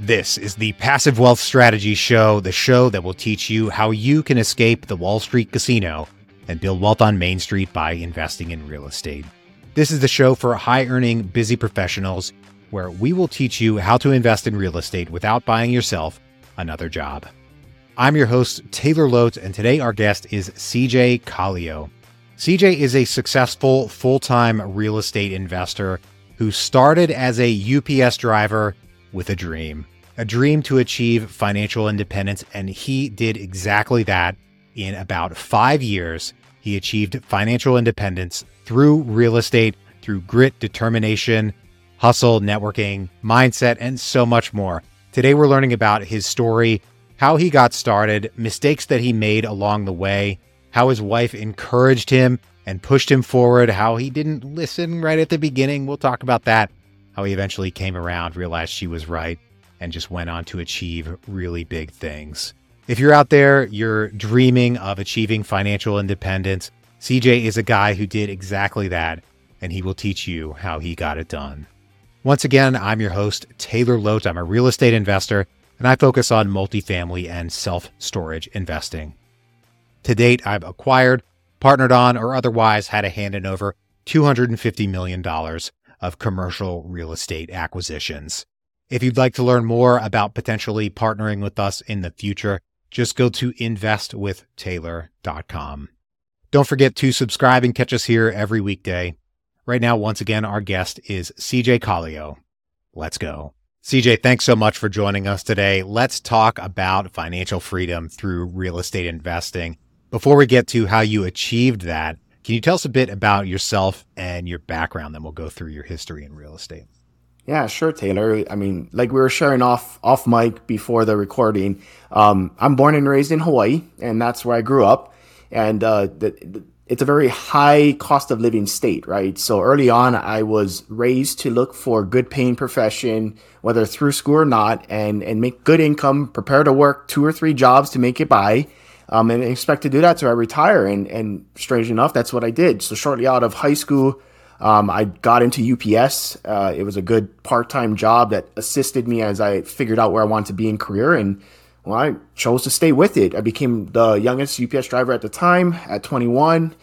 This is the Passive Wealth Strategy Show, the show that will teach you how you can escape the Wall Street casino and build wealth on Main Street by investing in real estate. This is the show for high earning, busy professionals where we will teach you how to invest in real estate without buying yourself another job. I'm your host, Taylor Loht, and today our guest is CJ Calio. CJ is a successful full time real estate investor who started as a UPS driver with a dream, a dream to achieve financial independence. And he did exactly that in about five years. He achieved financial independence through real estate, through grit, determination, hustle, networking, mindset, and so much more. Today, we're learning about his story, how he got started, mistakes that he made along the way, how his wife encouraged him and pushed him forward, how he didn't listen right at the beginning. We'll talk about that how he eventually came around, realized she was right, and just went on to achieve really big things. If you're out there, you're dreaming of achieving financial independence, CJ is a guy who did exactly that, and he will teach you how he got it done. Once again, I'm your host, Taylor Loht. I'm a real estate investor, and I focus on multifamily and self storage investing. To date, I've acquired, partnered on, or otherwise had a hand in over $250 million of commercial real estate acquisitions. If you'd like to learn more about potentially partnering with us in the future, just go to investwithtaylor.com. Don't forget to subscribe and catch us here every weekday. Right now, once again, our guest is CJ Calio. Let's go. CJ, thanks so much for joining us today. Let's talk about financial freedom through real estate investing. Before we get to how you achieved that, can you tell us a bit about yourself and your background? Then we'll go through your history in real estate. Yeah, sure, Taylor. I mean, like we were sharing off off mic before the recording. Um, I'm born and raised in Hawaii, and that's where I grew up. And uh, the, the, it's a very high cost of living state, right? So early on, I was raised to look for a good paying profession, whether through school or not, and and make good income. Prepare to work two or three jobs to make it by um, and expect to do that till I retire. And, and strange enough, that's what I did. So shortly out of high school, um, I got into UPS. Uh, it was a good part-time job that assisted me as I figured out where I wanted to be in career. And well, I chose to stay with it. I became the youngest UPS driver at the time at 21.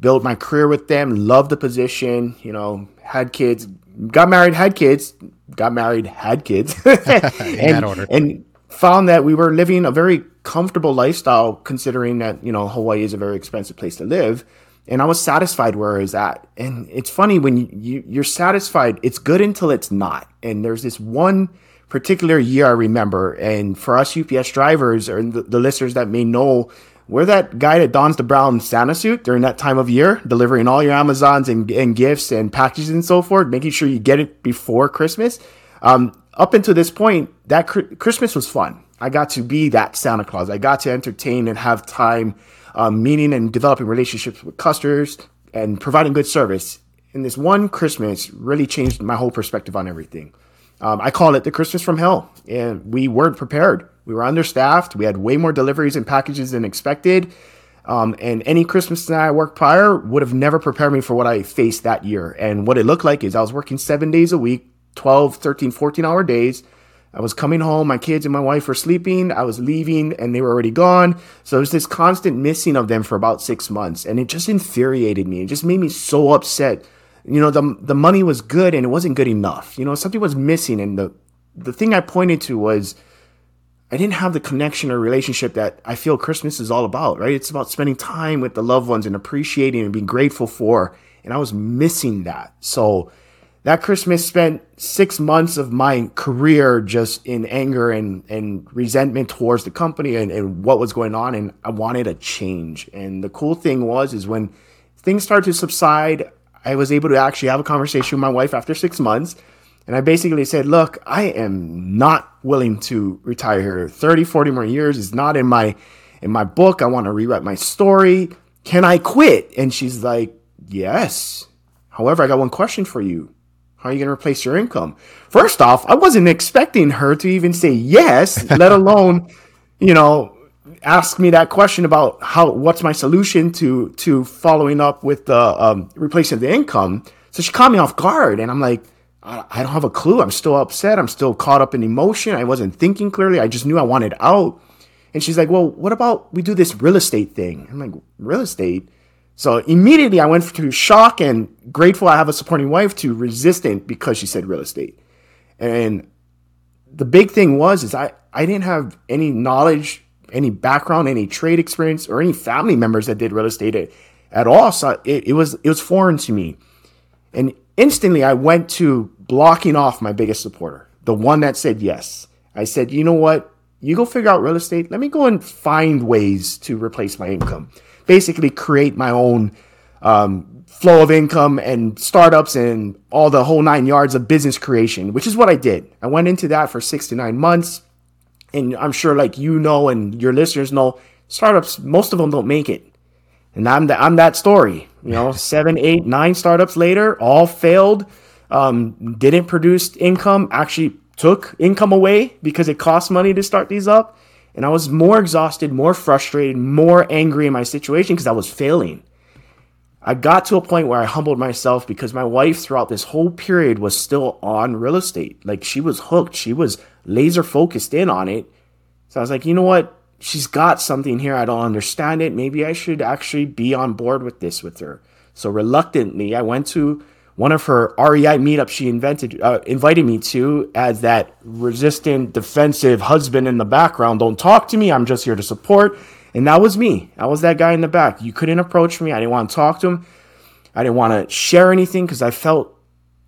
Built my career with them. Loved the position. You know, had kids. Got married. Had kids. Got married. Had kids. in and, that order. And found that we were living a very comfortable lifestyle considering that, you know, Hawaii is a very expensive place to live. And I was satisfied where I was at. And it's funny when you, you, you're satisfied, it's good until it's not. And there's this one particular year I remember. And for us UPS drivers or the, the listeners that may know, we're that guy that dons the brown Santa suit during that time of year, delivering all your Amazons and, and gifts and packages and so forth, making sure you get it before Christmas. Um, up until this point, that cr- Christmas was fun. I got to be that Santa Claus. I got to entertain and have time um, and developing relationships with customers and providing good service. And this one Christmas really changed my whole perspective on everything. Um, I call it the Christmas from hell. And we weren't prepared. We were understaffed. We had way more deliveries and packages than expected. Um, and any Christmas that I worked prior would have never prepared me for what I faced that year. And what it looked like is I was working seven days a week, 12, 13, 14 hour days. I was coming home, my kids and my wife were sleeping, I was leaving, and they were already gone. So was this constant missing of them for about six months. And it just infuriated me. It just made me so upset. You know, the, the money was good and it wasn't good enough. You know, something was missing. And the, the thing I pointed to was I didn't have the connection or relationship that I feel Christmas is all about, right? It's about spending time with the loved ones and appreciating and being grateful for. And I was missing that. So, that Christmas spent six months of my career just in anger and, and resentment towards the company and, and what was going on. And I wanted a change. And the cool thing was, is when things started to subside, I was able to actually have a conversation with my wife after six months. And I basically said, look, I am not willing to retire here. 30, 40 more years is not in my, in my book. I want to rewrite my story. Can I quit? And she's like, yes. However, I got one question for you how are you going to replace your income? First off, I wasn't expecting her to even say yes, let alone, you know, ask me that question about how what's my solution to to following up with the um, replacing the income. So she caught me off guard, and I'm like, I, I don't have a clue. I'm still upset. I'm still caught up in emotion. I wasn't thinking clearly. I just knew I wanted out. And she's like, well, what about we do this real estate thing? I'm like, real estate? So immediately I went to shock and grateful I have a supporting wife to resistant because she said real estate. And the big thing was is I, I didn't have any knowledge, any background, any trade experience, or any family members that did real estate at, at all. So it, it was it was foreign to me. And instantly I went to blocking off my biggest supporter, the one that said yes. I said, you know what? You go figure out real estate. Let me go and find ways to replace my income. Basically, create my own um, flow of income and startups and all the whole nine yards of business creation, which is what I did. I went into that for six to nine months. And I'm sure, like you know, and your listeners know, startups, most of them don't make it. And I'm, the, I'm that story. You know, seven, eight, nine startups later, all failed, um, didn't produce income, actually took income away because it cost money to start these up. And I was more exhausted, more frustrated, more angry in my situation because I was failing. I got to a point where I humbled myself because my wife, throughout this whole period, was still on real estate. Like she was hooked, she was laser focused in on it. So I was like, you know what? She's got something here. I don't understand it. Maybe I should actually be on board with this with her. So reluctantly, I went to one of her REI meetups she invented, uh, invited me to as that resistant, defensive husband in the background. Don't talk to me. I'm just here to support. And that was me. I was that guy in the back. You couldn't approach me. I didn't want to talk to him. I didn't want to share anything because I felt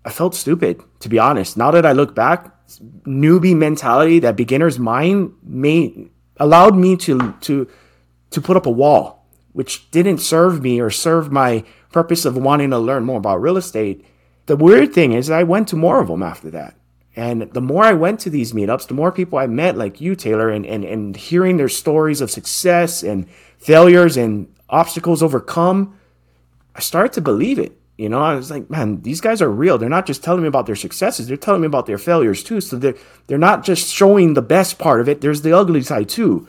I felt stupid, to be honest. Now that I look back, newbie mentality, that beginner's mind made allowed me to to to put up a wall, which didn't serve me or serve my purpose of wanting to learn more about real estate. The weird thing is I went to more of them after that. And the more I went to these meetups, the more people I met, like you, Taylor, and, and, and hearing their stories of success and failures and obstacles overcome, I started to believe it. You know, I was like, man, these guys are real. They're not just telling me about their successes, they're telling me about their failures too. So they're, they're not just showing the best part of it, there's the ugly side too.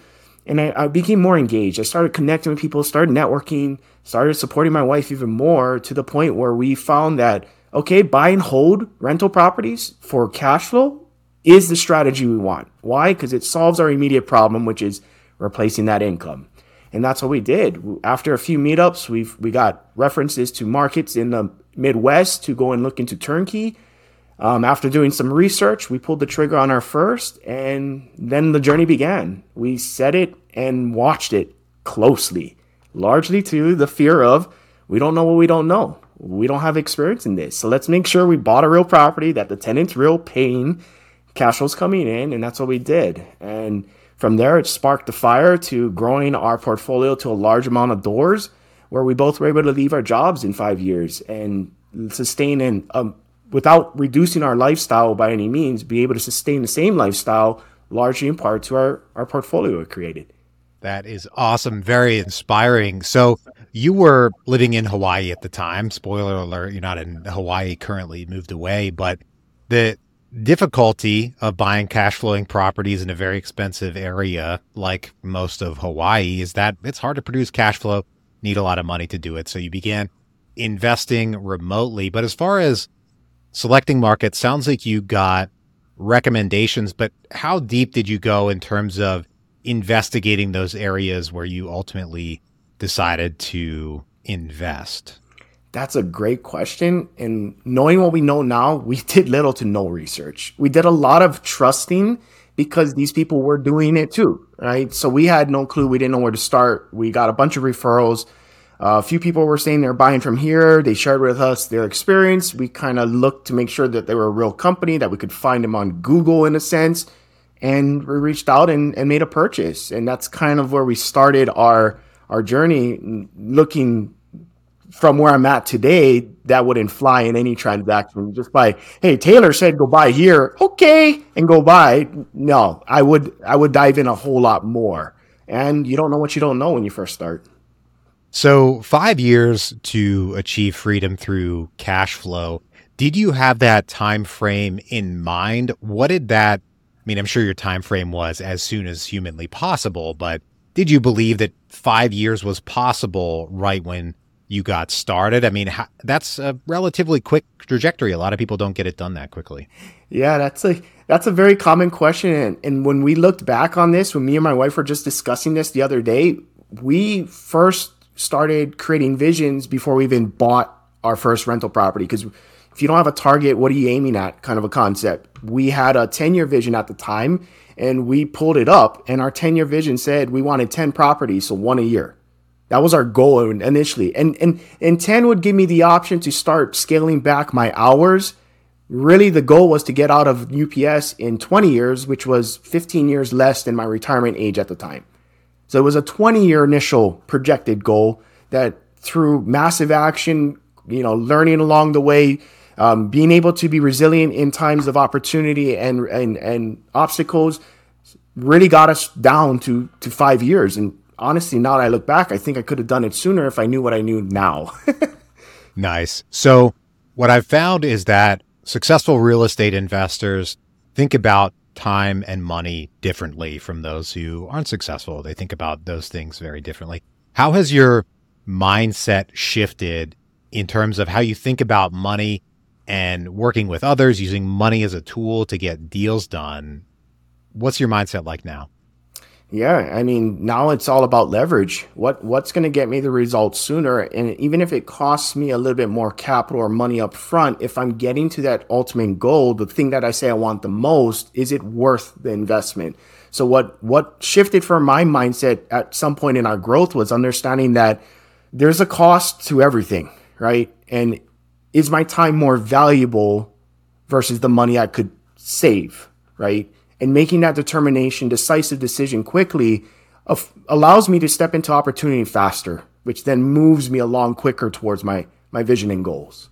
And I, I became more engaged. I started connecting with people, started networking, started supporting my wife even more to the point where we found that okay, buy and hold rental properties for cash flow is the strategy we want. Why? Because it solves our immediate problem, which is replacing that income. And that's what we did. After a few meetups, we've we got references to markets in the Midwest to go and look into turnkey. Um, after doing some research, we pulled the trigger on our first, and then the journey began. We set it and watched it closely, largely to the fear of we don't know what we don't know we don't have experience in this. So let's make sure we bought a real property, that the tenant's real paying, cash flow's coming in, and that's what we did. And from there, it sparked the fire to growing our portfolio to a large amount of doors where we both were able to leave our jobs in five years and sustain and um, without reducing our lifestyle by any means, be able to sustain the same lifestyle largely in part to our, our portfolio created. That is awesome. Very inspiring. So, you were living in Hawaii at the time. Spoiler alert, you're not in Hawaii currently, moved away. But the difficulty of buying cash flowing properties in a very expensive area like most of Hawaii is that it's hard to produce cash flow, need a lot of money to do it. So, you began investing remotely. But as far as selecting markets, sounds like you got recommendations, but how deep did you go in terms of investigating those areas where you ultimately decided to invest? That's a great question. And knowing what we know now, we did little to no research. We did a lot of trusting because these people were doing it too, right? So we had no clue. We didn't know where to start. We got a bunch of referrals. Uh, a few people were saying they're buying from here. They shared with us their experience. We kind of looked to make sure that they were a real company, that we could find them on Google in a sense and we reached out and, and made a purchase. And that's kind of where we started our our journey looking from where I'm at today, that wouldn't fly in any transaction just by, hey, Taylor said go buy here. Okay. And go buy. No, I would, I would dive in a whole lot more. And you don't know what you don't know when you first start. So five years to achieve freedom through cash flow. Did you have that time frame in mind? What did that I mean, I'm sure your time frame was as soon as humanly possible, but did you believe that five years was possible right when you got started. I mean, that's a relatively quick trajectory. A lot of people don't get it done that quickly. Yeah, that's a that's a very common question. And, and when we looked back on this, when me and my wife were just discussing this the other day, we first started creating visions before we even bought our first rental property. Because if you don't have a target, what are you aiming at? Kind of a concept. We had a 10 year vision at the time and we pulled it up, and our 10 year vision said we wanted 10 properties, so one a year. That was our goal initially. And, and, and 10 would give me the option to start scaling back my hours. Really, the goal was to get out of UPS in 20 years, which was 15 years less than my retirement age at the time. So it was a 20 year initial projected goal that through massive action, you know, learning along the way, um, being able to be resilient in times of opportunity and, and, and obstacles really got us down to, to five years. And honestly, now that I look back, I think I could have done it sooner if I knew what I knew now. nice. So, what I've found is that successful real estate investors think about time and money differently from those who aren't successful. They think about those things very differently. How has your mindset shifted in terms of how you think about money and working with others, using money as a tool to get deals done? What's your mindset like now? Yeah, I mean, now it's all about leverage. What what's going to get me the results sooner and even if it costs me a little bit more capital or money up front, if I'm getting to that ultimate goal, the thing that I say I want the most, is it worth the investment? So what what shifted for my mindset at some point in our growth was understanding that there's a cost to everything, right? And is my time more valuable versus the money I could save, right? And making that determination, decisive decision quickly of, allows me to step into opportunity faster, which then moves me along quicker towards my, my vision and goals.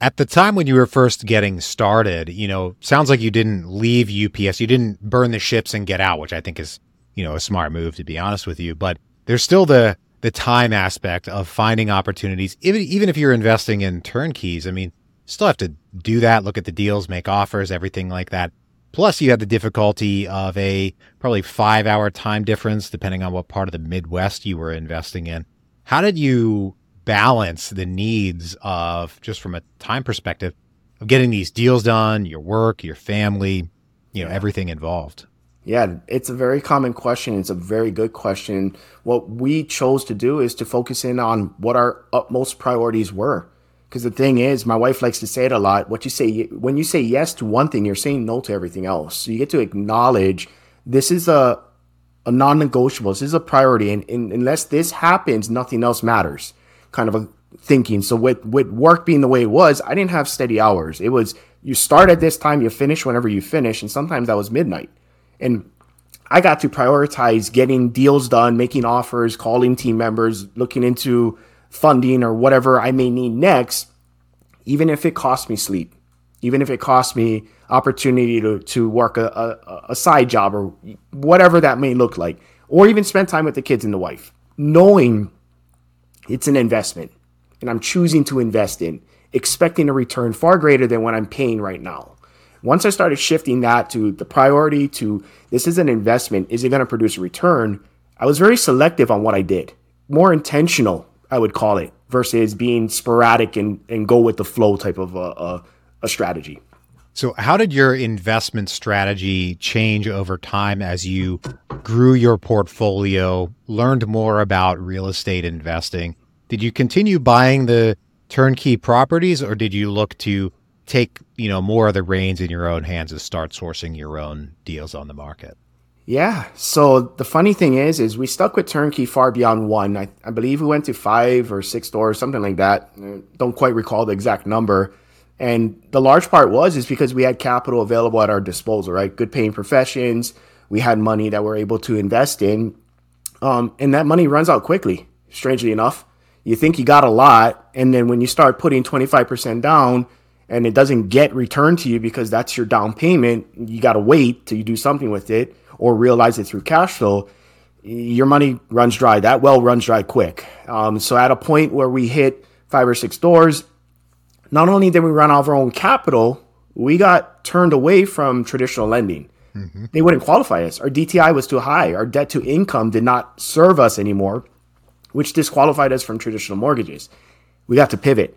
At the time when you were first getting started, you know, sounds like you didn't leave UPS. You didn't burn the ships and get out, which I think is, you know, a smart move to be honest with you. But there's still the the time aspect of finding opportunities. Even even if you're investing in turnkeys, I mean, still have to do that, look at the deals, make offers, everything like that. Plus, you had the difficulty of a probably five hour time difference, depending on what part of the Midwest you were investing in. How did you balance the needs of, just from a time perspective, of getting these deals done, your work, your family, you know, everything involved? Yeah, it's a very common question. It's a very good question. What we chose to do is to focus in on what our utmost priorities were. Because the thing is, my wife likes to say it a lot. What you say when you say yes to one thing, you're saying no to everything else. So you get to acknowledge this is a a non-negotiable. This is a priority, and, and unless this happens, nothing else matters. Kind of a thinking. So with with work being the way it was, I didn't have steady hours. It was you start at this time, you finish whenever you finish, and sometimes that was midnight. And I got to prioritize getting deals done, making offers, calling team members, looking into funding or whatever I may need next, even if it costs me sleep, even if it costs me opportunity to, to work a, a, a side job or whatever that may look like, or even spend time with the kids and the wife, knowing it's an investment and I'm choosing to invest in, expecting a return far greater than what I'm paying right now. Once I started shifting that to the priority to this is an investment, is it going to produce a return? I was very selective on what I did, more intentional I would call it, versus being sporadic and, and go with the flow type of a, a, a strategy. So, how did your investment strategy change over time as you grew your portfolio, learned more about real estate investing? Did you continue buying the turnkey properties, or did you look to take you know more of the reins in your own hands and start sourcing your own deals on the market? Yeah. So the funny thing is, is we stuck with turnkey far beyond one. I, I believe we went to five or six stores, something like that. Don't quite recall the exact number. And the large part was is because we had capital available at our disposal, right? Good paying professions. We had money that we're able to invest in. Um, and that money runs out quickly, strangely enough. You think you got a lot, and then when you start putting 25% down and it doesn't get returned to you because that's your down payment, you got to wait till you do something with it or realize it through cash flow, your money runs dry. That well runs dry quick. Um, so at a point where we hit five or six doors, not only did we run out of our own capital, we got turned away from traditional lending. Mm-hmm. They wouldn't qualify us. Our DTI was too high. Our debt to income did not serve us anymore. which disqualified us from traditional mortgages. We got to pivot.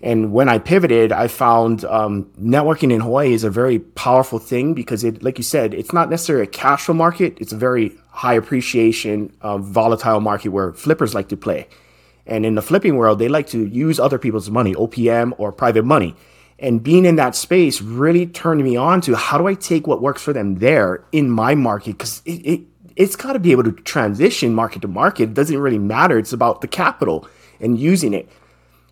And when I pivoted, I found um, networking in Hawaii is a very powerful thing because it, like you said, it's not necessarily a cash flow market. It's a very high appreciation, uh, volatile market where flippers like to play. And in the flipping world, they like to use other people's money, OPM or private money. And being in that space really turned me on to how do I take what works for them there in my market? Because it, it, it's got to be able to transition market to market. It doesn't really matter. It's about the capital and using it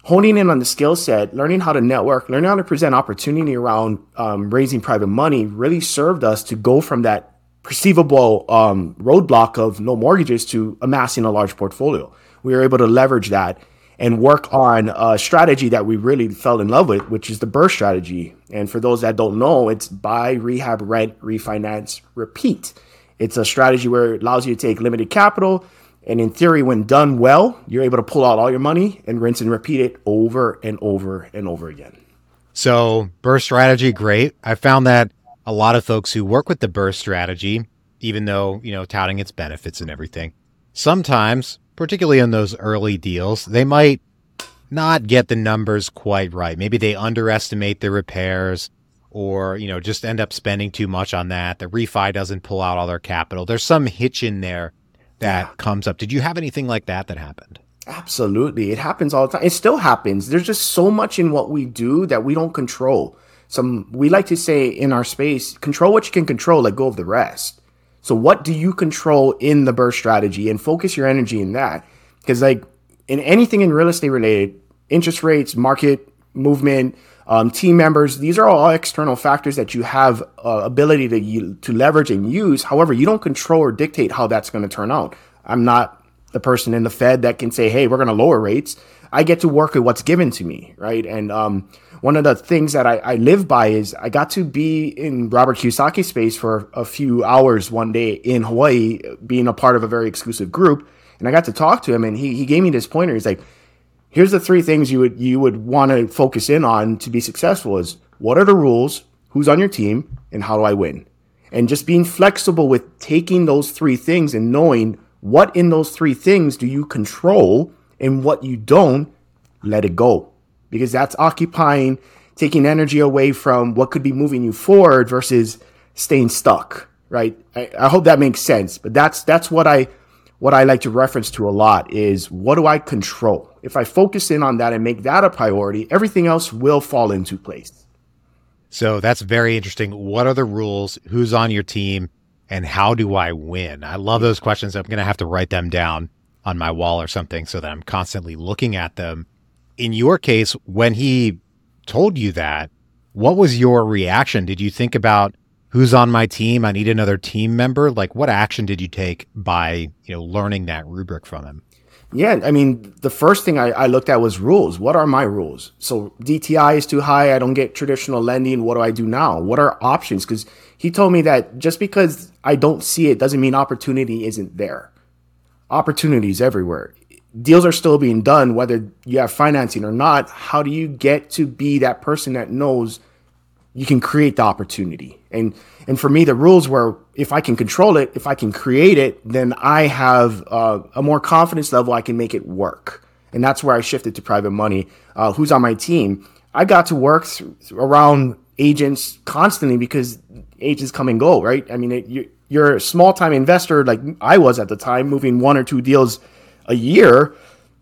honing in on the skill set, learning how to network, learning how to present opportunity around um, raising private money really served us to go from that perceivable um, roadblock of no mortgages to amassing a large portfolio. We were able to leverage that and work on a strategy that we really fell in love with, which is the BRRRR strategy. And for those that don't know, it's buy, rehab, rent, refinance, repeat. It's a strategy where it allows you to take limited capital, and in theory, when done well, you're able to pull out all your money and rinse and repeat it over and over and over again. So, BRRRR strategy, great. I found that a lot of folks who work with the BRRRR strategy, even though, you know, touting its benefits and everything, sometimes, particularly in those early deals, they might not get the numbers quite right. Maybe they underestimate the repairs or, you know, just end up spending too much on that. The refi doesn't pull out all their capital. There's some hitch in there that yeah. comes up. Did you have anything like that that happened? Absolutely. It happens all the time. It still happens. There's just so much in what we do that we don't control. Some we like to say in our space, control what you can control, let go of the rest. So what do you control in the BRRRR strategy and focus your energy in that? Because like in anything in real estate related, interest rates, market movement, um, team members. These are all external factors that you have uh, ability to to leverage and use. However, you don't control or dictate how that's going to turn out. I'm not the person in the Fed that can say, "Hey, we're going to lower rates." I get to work with what's given to me, right? And um, one of the things that I, I, live by is I got to be in Robert Kiyosaki space for a few hours one day in Hawaii, being a part of a very exclusive group. And I got to talk to him, and he, he gave me this pointer. He's like, here's the three things you would you would want to focus in on to be successful is what are the rules who's on your team and how do i win? And just being flexible with taking those three things and knowing what in those three things do you control and what you don't let it go. Because that's occupying taking energy away from what could be moving you forward versus staying stuck right? I, I hope that makes sense but that's that's what i what I like to reference to a lot is what do I control? If I focus in on that and make that a priority, everything else will fall into place. So that's very interesting. What are the rules? Who's on your team? And how do I win? I love those questions. I'm going to have to write them down on my wall or something so that I'm constantly looking at them. In your case, when he told you that, what was your reaction? Did you think about who's on my team? I need another team member. Like, what action did you take by you know learning that rubric from him? Yeah, I mean, the first thing I, I, looked at was rules. What are my rules? So DTI is too high. I don't get traditional lending. What do I do now? What are options? Because he told me that just because I don't see it doesn't mean opportunity isn't there. Opportunities everywhere. Deals are still being done, whether you have financing or not. How do you get to be that person that knows you can create the opportunity. And and for me, the rules were if I can control it, if I can create it, then I have uh, a more confidence level. I can make it work, and that's where I shifted to private money. Uh, who's on my team? I got to work th- around agents constantly because agents come and go, right? I mean, it, you, you're a small time investor like I was at the time, moving one or two deals a year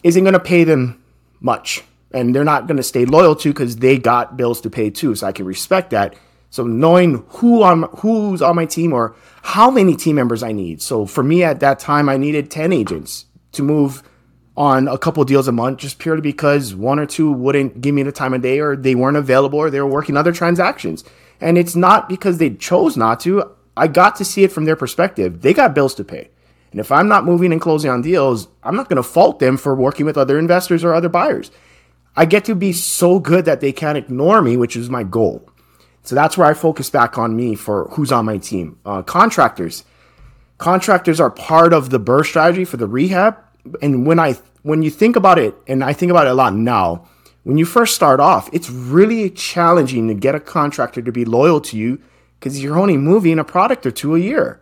isn't going to pay them much and they're not going to stay loyal to because they got bills to pay too. So I can respect that. So knowing who on who's on my team or how many team members I need. So for me at that time, I needed ten agents to move on a couple deals a month, just purely because one or two wouldn't give me the time of day, or they weren't available, or they were working other transactions. And it's not because they chose not to. I got to see it from their perspective. They got bills to pay. And if I'm not moving and closing on deals, I'm not going to fault them for working with other investors or other buyers. I get to be so good that they can't ignore me, which is my goal. So that's where I focus back on me for who's on my team. Uh, contractors. Contractors are part of the BRRRR strategy for the rehab. And when I when you think about it, and I think about it a lot now, when you first start off, it's really challenging to get a contractor to be loyal to you because you're only moving a product or two a year.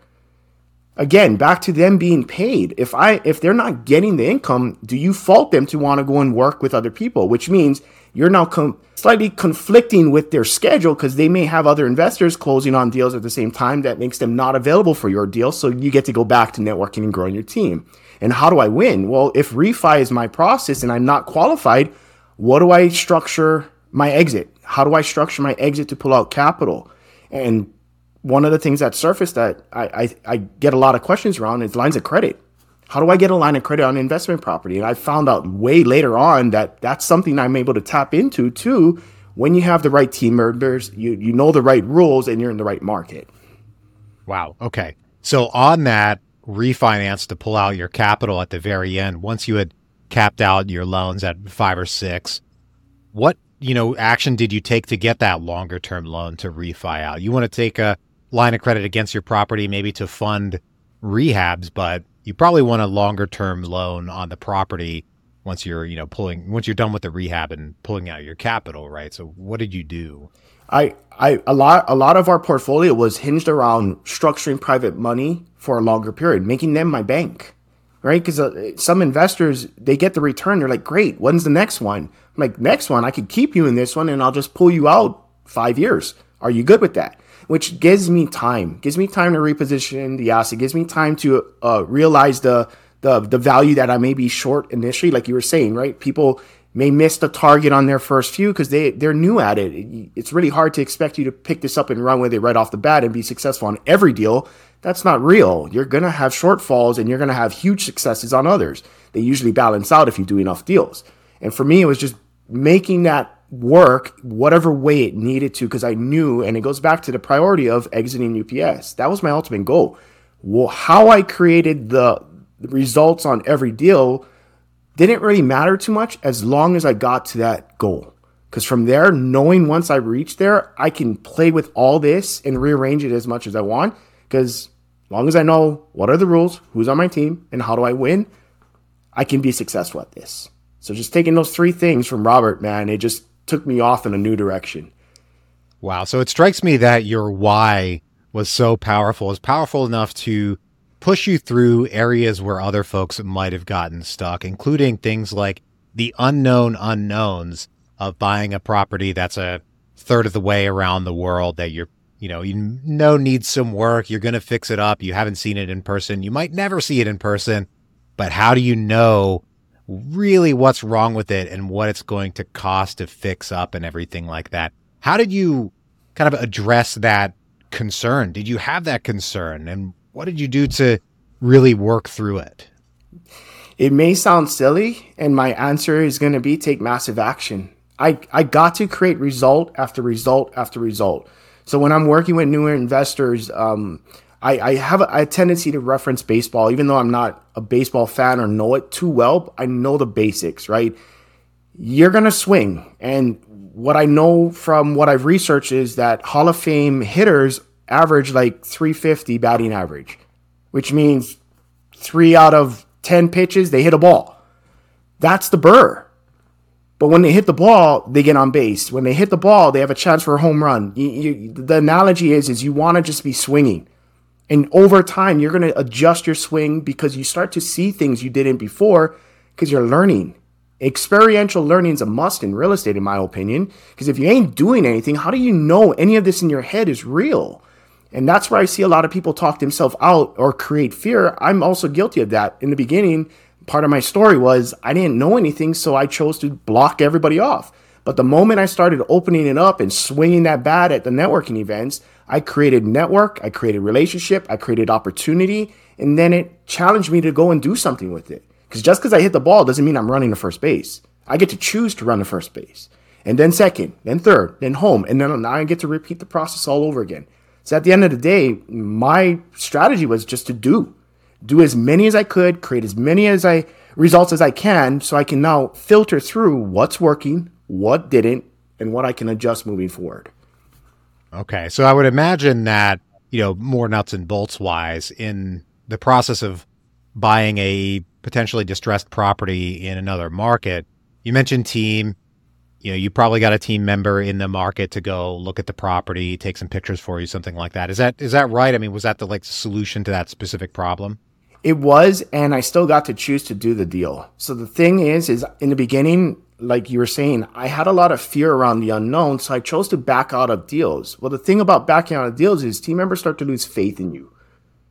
again back to them being paid if i if they're not getting the income do you fault them to want to go and work with other people which means you're now com- slightly conflicting with their schedule because they may have other investors closing on deals at the same time that makes them not available for your deal so you get to go back to networking and growing your team. And how do i win? Well if refi is my process and i'm not qualified what do i structure my exit? How do i structure my exit to pull out capital? And one of the things that surfaced that I, I, I, get a lot of questions around is lines of credit. How do I get a line of credit on investment property? And I found out way later on that that's something I'm able to tap into too when you have the right team members, you, you know the right rules, and you're in the right market. Wow. Okay. So on that refinance to pull out your capital at the very end, once you had capped out your loans at five or six, what you know action did you take to get that longer term loan to refi out? You want to take a line of credit against your property, maybe to fund rehabs, but you probably want a longer term loan on the property once you're, you know, pulling once you're done with the rehab and pulling out your capital, right? So what did you do? I, I a lot a lot of our portfolio was hinged around structuring private money for a longer period, making them my bank, right? Because uh, some investors they get the return, they're like, "Great, when's the next one?" I'm like, "Next one, I could keep you in this one, and I'll just pull you out five years. Are you good with that?" Which gives me time, gives me time to reposition the asset, gives me time to uh, realize the, the the value that I may be short initially, like you were saying, right? People may miss the target on their first few because they they're new at it. It's really hard to expect you to pick this up and run with it right off the bat and be successful on every deal. That's not real. You're gonna have shortfalls and you're gonna have huge successes on others. They usually balance out if you do enough deals. And for me, it was just making that work whatever way it needed to because I knew, and it goes back to the priority of exiting UPS. That was my ultimate goal. Well, how I created the, results on every deal didn't really matter too much as long as I got to that goal. Because from there, knowing once I reach there, I can play with all this and rearrange it as much as I want. Because long as I know what are the rules, who's on my team, and how do I win, I can be successful at this. So just taking those three things from Robert, man, it just took me off in a new direction. Wow. So it strikes me that your why was so powerful, is powerful enough to push you through areas where other folks might have gotten stuck, including things like the unknown unknowns of buying a property that's a third of the way around the world that you're you know you know needs some work you're going to fix it up you haven't seen it in person you might never see it in person but how do you know really what's wrong with it and what it's going to cost to fix up and everything like that. How did you kind of address that concern? Did you have that concern and what did you do to really work through it? It may sound silly, and my answer is going to be take massive action. I, I got to create result after result after result. So when I'm working with newer investors, um, I, I have a, a, tendency to reference baseball, even though I'm not a baseball fan or know it too well. I know the basics, right? You're going to swing. And what I know from what I've researched is that Hall of Fame hitters average like 350 batting average, which means three out of 10 pitches, they hit a ball. That's the burr. But when they hit the ball, they get on base. When they hit the ball, they have a chance for a home run. You, you, the analogy is, is you want to just be swinging. And over time, you're going to adjust your swing because you start to see things you didn't before because you're learning. Experiential learning is a must in real estate, in my opinion, because if you ain't doing anything, how do you know any of this in your head is real? And that's where I see a lot of people talk themselves out or create fear. I'm also guilty of that. In the beginning, part of my story was I didn't know anything, so I chose to block everybody off. But the moment I started opening it up and swinging that bat at the networking events, I created network, I created relationship, I created opportunity, and then it challenged me to go and do something with it. Because just because I hit the ball doesn't mean I'm running the first base. I get to choose to run the first base, and then second, then third, then home, and then now I get to repeat the process all over again. So at the end of the day, my strategy was just to do, do as many as I could, create as many as I results as I can, so I can now filter through what's working, what didn't, and what I can adjust moving forward. Okay. So I would imagine that, you know, more nuts and bolts wise, in the process of buying a potentially distressed property in another market, you mentioned team. you know, you probably got a team member in the market to go look at the property, take some pictures for you, something like that. Is that is that right? I mean, was that the like solution to that specific problem? It was, and I still got to choose to do the deal. So the thing is, is in the beginning, like you were saying, I had a lot of fear around the unknown, so I chose to back out of deals. Well, the thing about backing out of deals is team members start to lose faith in you.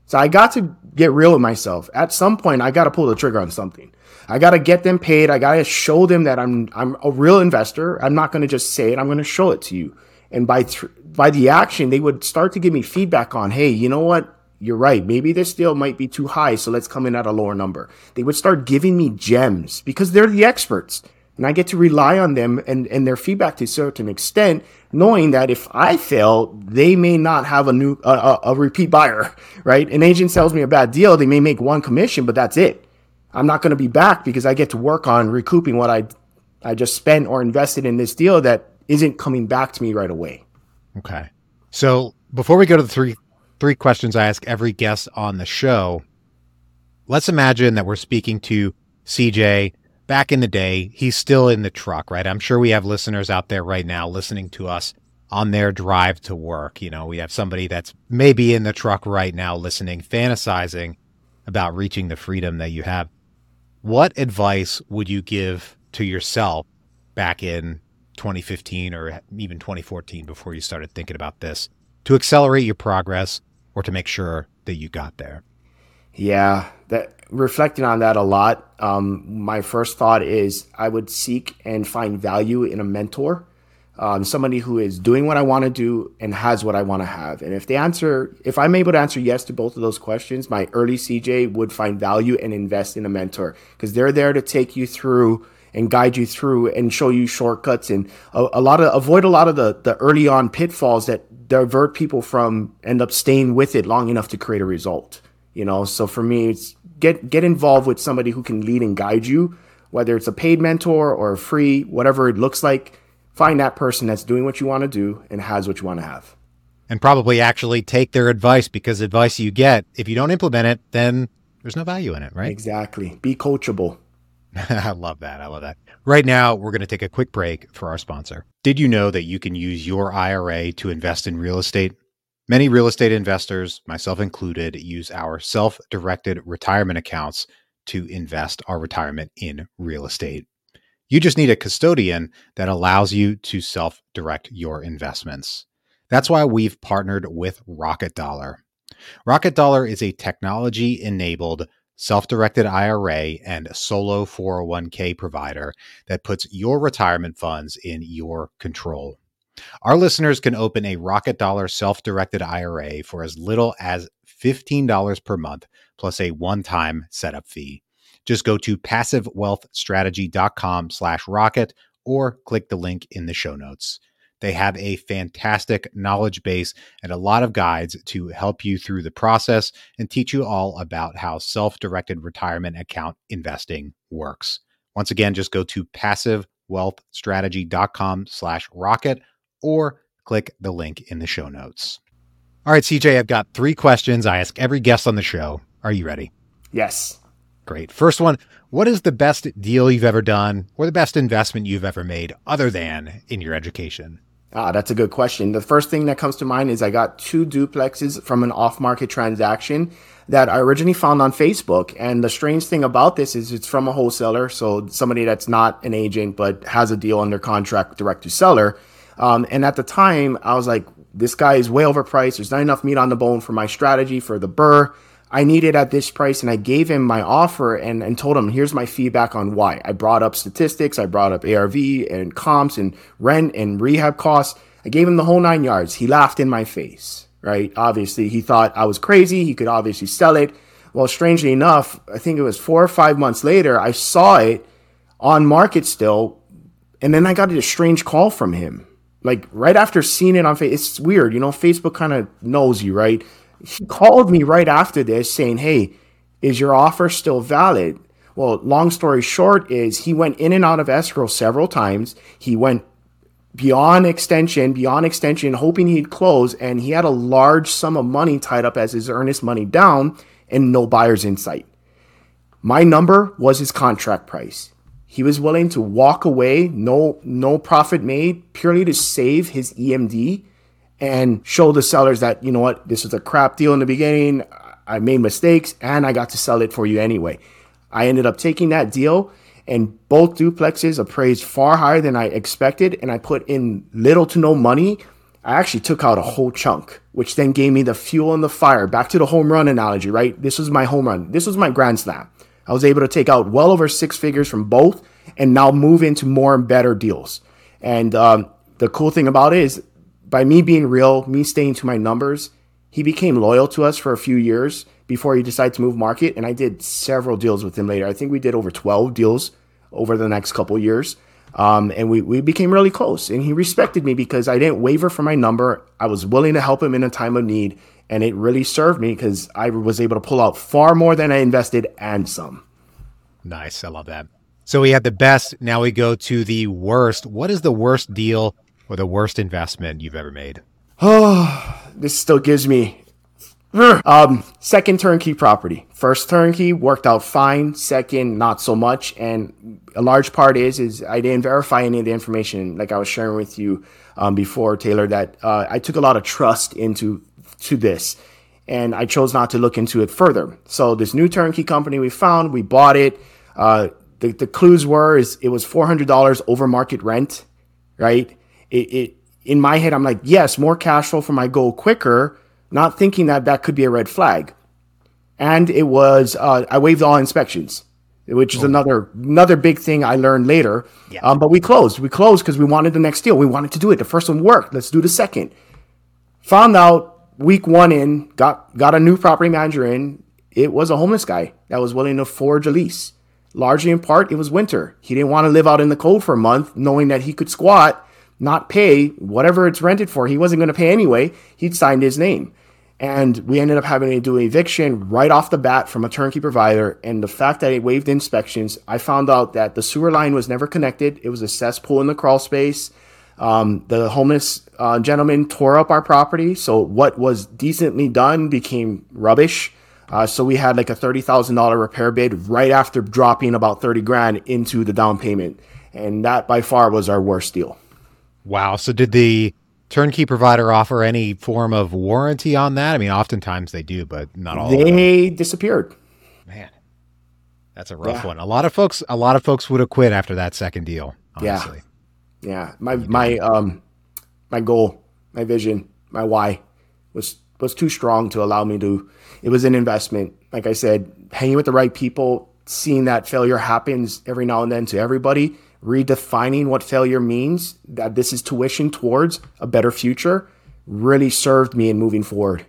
So I got to get real with myself. At some point, I got to pull the trigger on something. I got to get them paid. I got to show them that I'm I'm a real investor. I'm not going to just say it. I'm going to show it to you. And by th- by the action, they would start to give me feedback on, hey, you know what? You're right. Maybe this deal might be too high, so let's come in at a lower number. They would start giving me gems because they're the experts. And I get to rely on them and, and their feedback to a certain extent, knowing that if I fail, they may not have a new a repeat buyer, right? An agent sells me a bad deal, they may make one commission, but that's it. I'm not going to be back because I get to work on recouping what I I just spent or invested in this deal that isn't coming back to me right away. Okay. So before we go to the three three questions I ask every guest on the show, let's imagine that we're speaking to CJ back in the day. He's still in the truck, right? I'm sure we have listeners out there right now listening to us on their drive to work. You know, we have somebody that's maybe in the truck right now listening, fantasizing about reaching the freedom that you have. What advice would you give to yourself back in 2015 or even 2014 before you started thinking about this to accelerate your progress or to make sure that you got there? Yeah, that reflecting on that a lot. Um, my first thought is I would seek and find value in a mentor um, somebody who is doing what I want to do and has what I want to have. And if the answer, if I'm able to answer yes to both of those questions, my early CJ would find value and invest in a mentor because they're there to take you through and guide you through and show you shortcuts and a, a, lot of avoid a lot of the the early on pitfalls that divert people from end up staying with it long enough to create a result. You know, so for me, it's get get involved with somebody who can lead and guide you, whether it's a paid mentor or a free, whatever it looks like find that person that's doing what you want to do and has what you want to have. And probably actually take their advice because advice you get, if you don't implement it, then there's no value in it, right? Exactly. Be coachable. I love that. I love that. Right now, we're going to take a quick break for our sponsor. Did you know that you can use your IRA to invest in real estate? Many real estate investors, myself included, use our self directed retirement accounts to invest our retirement in real estate. You just need a custodian that allows you to self direct your investments. That's why we've partnered with Rocket Dollar. Rocket Dollar is a technology enabled self directed IRA and solo 401k provider that puts your retirement funds in your control. Our listeners can open a Rocket Dollar self directed IRA for as little as $15 per month plus a one time setup fee. Just go to passivewealthstrategy.com slash rocket or click the link in the show notes. They have a fantastic knowledge base and a lot of guides to help you through the process and teach you all about how self directed retirement account investing works. Once again, just go to passivewealthstrategy.com slash rocket or click the link in the show notes. All right, CJ, I've got three questions I ask every guest on the show. Are you ready? Yes. Great. First one What is the best deal you've ever done or the best investment you've ever made other than in your education? Ah, that's a good question. The first thing that comes to mind is I got two duplexes from an off market transaction that I originally found on Facebook. And the strange thing about this is it's from a wholesaler. So somebody that's not an agent, but has a deal under contract direct to seller. Um, and at the time, I was like, this guy is way overpriced. There's not enough meat on the bone for my strategy for the BRRRR. I need it at this price. And I gave him my offer and, and told him, here's my feedback on why. I brought up statistics, I brought up ARV and comps and rent and rehab costs. I gave him the whole nine yards. He laughed in my face, right? Obviously, he thought I was crazy. He could obviously sell it. Well, strangely enough, I think it was four or five months later, I saw it on market still. And then I got a strange call from him. Like right after seeing it on Facebook, it's weird, you know, Facebook kind of knows you, right? he called me right after this saying, Hey, is your offer still valid? Well, long story short is he went in and out of escrow several times. He went beyond extension, beyond extension, hoping he'd close, and he had a large sum of money tied up as his earnest money down and no buyers in sight. My number was his contract price. He was willing to walk away, no no profit made, purely to save his EMD and show the sellers that, you know what, this was a crap deal in the beginning. I made mistakes and I got to sell it for you anyway. I ended up taking that deal and both duplexes appraised far higher than I expected and I put in little to no money. I actually took out a whole chunk, which then gave me the fuel and the fire. Back to the home run analogy, right? This was my home run. This was my grand slam. I was able to take out well over six figures from both and now move into more and better deals. And um, the cool thing about it is by me being real, me staying to my numbers, he became loyal to us for a few years before he decided to move market. And I did several deals with him later. I think we did over 12 deals over the next couple years. Um, and we, we became really close. And he respected me because I didn't waver from my number. I was willing to help him in a time of need. And it really served me because I was able to pull out far more than I invested and some. Nice. I love that. So we had the best. Now we go to the worst. What is the worst deal or the worst investment you've ever made? Oh, this still gives me. Um, second turnkey property. First turnkey worked out fine. Second, not so much. And a large part is is I didn't verify any of the information, like I was sharing with you um, before, Taylor. That uh, I took a lot of trust into to this, and I chose not to look into it further. So this new turnkey company we found, we bought it. Uh, the, the clues were is it was four hundred dollars over market rent, right? It, it in my head I'm like yes, more cash flow for my goal quicker, not thinking that that could be a red flag, and it was uh, I waived all inspections, which is oh. another another big thing I learned later. Yeah. Um, but we closed. We closed because we wanted the next deal. We wanted to do it. The first one worked. Let's do the second. Found out week one in got got a new property manager in. It was a homeless guy that was willing to forge a lease Largely in part, it was winter. He didn't want to live out in the cold for a month, knowing that he could squat, not pay whatever it's rented for. He wasn't going to pay anyway. He'd signed his name. And we ended up having to do an eviction right off the bat from a turnkey provider. And the fact that it waived inspections, I found out that the sewer line was never connected. It was a cesspool in the crawl space. Um, the homeless uh, gentleman tore up our property. So what was decently done became rubbish. Uh, so we had like a thirty thousand dollar repair bid right after dropping about thirty grand into the down payment, and that by far was our worst deal. Wow. So did the turnkey provider offer any form of warranty on that? I mean, oftentimes they do, but not all. They disappeared. Man, that's a rough yeah. one. A lot of folks, a lot of folks would have quit after that second deal. Honestly. Yeah. Yeah. My my um my goal, my vision, my why was was too strong to allow me to. It was an investment. Like I said, hanging with the right people, seeing that failure happens every now and then to everybody, redefining what failure means, that this is tuition towards a better future, really served me in moving forward.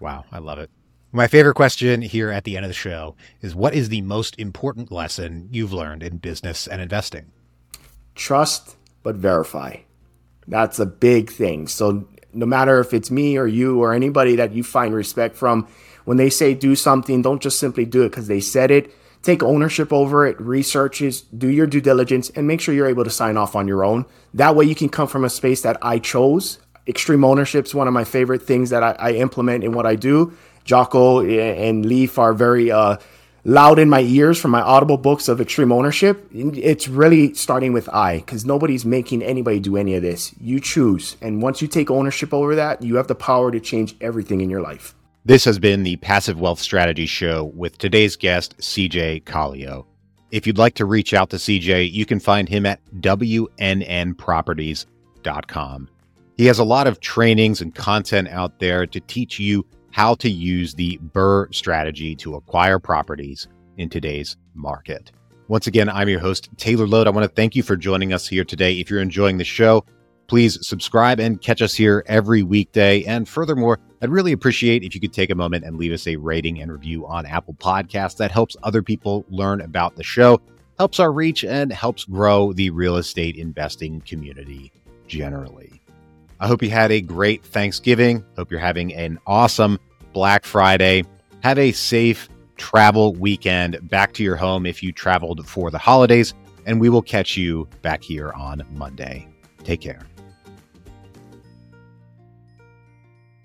Wow, I love it. My favorite question here at the end of the show is what is the most important lesson you've learned in business and investing? Trust, but verify. That's a big thing. So no matter if it's me or you or anybody that you find respect from, when they say do something, don't just simply do it because they said it. Take ownership over it, researches, do your due diligence, and make sure you're able to sign off on your own. That way, you can come from a space that I chose. Extreme ownership is one of my favorite things that I, I implement in what I do. Jocko and Leif are very uh, loud in my ears from my audible books of extreme ownership it's really starting with i because nobody's making anybody do any of this. You choose. And once you take ownership over that you have the power to change everything in your life. This has been the passive wealth strategy show with today's guest cj Calio if you'd like to reach out to cj you can find him at wnnproperties.com he has a lot of trainings and content out there to teach you how to use the BRRRR strategy to acquire properties in today's market. Once again, I'm your host, Taylor Loht. I want to thank you for joining us here today. If you're enjoying the show, please subscribe and catch us here every weekday. And furthermore, I'd really appreciate if you could take a moment and leave us a rating and review on Apple Podcasts. That helps other people learn about the show, helps our reach, and helps grow the real estate investing community generally. I hope you had a great Thanksgiving. Hope you're having an awesome Black Friday. Have a safe travel weekend back to your home if you traveled for the holidays, and we will catch you back here on Monday. Take care.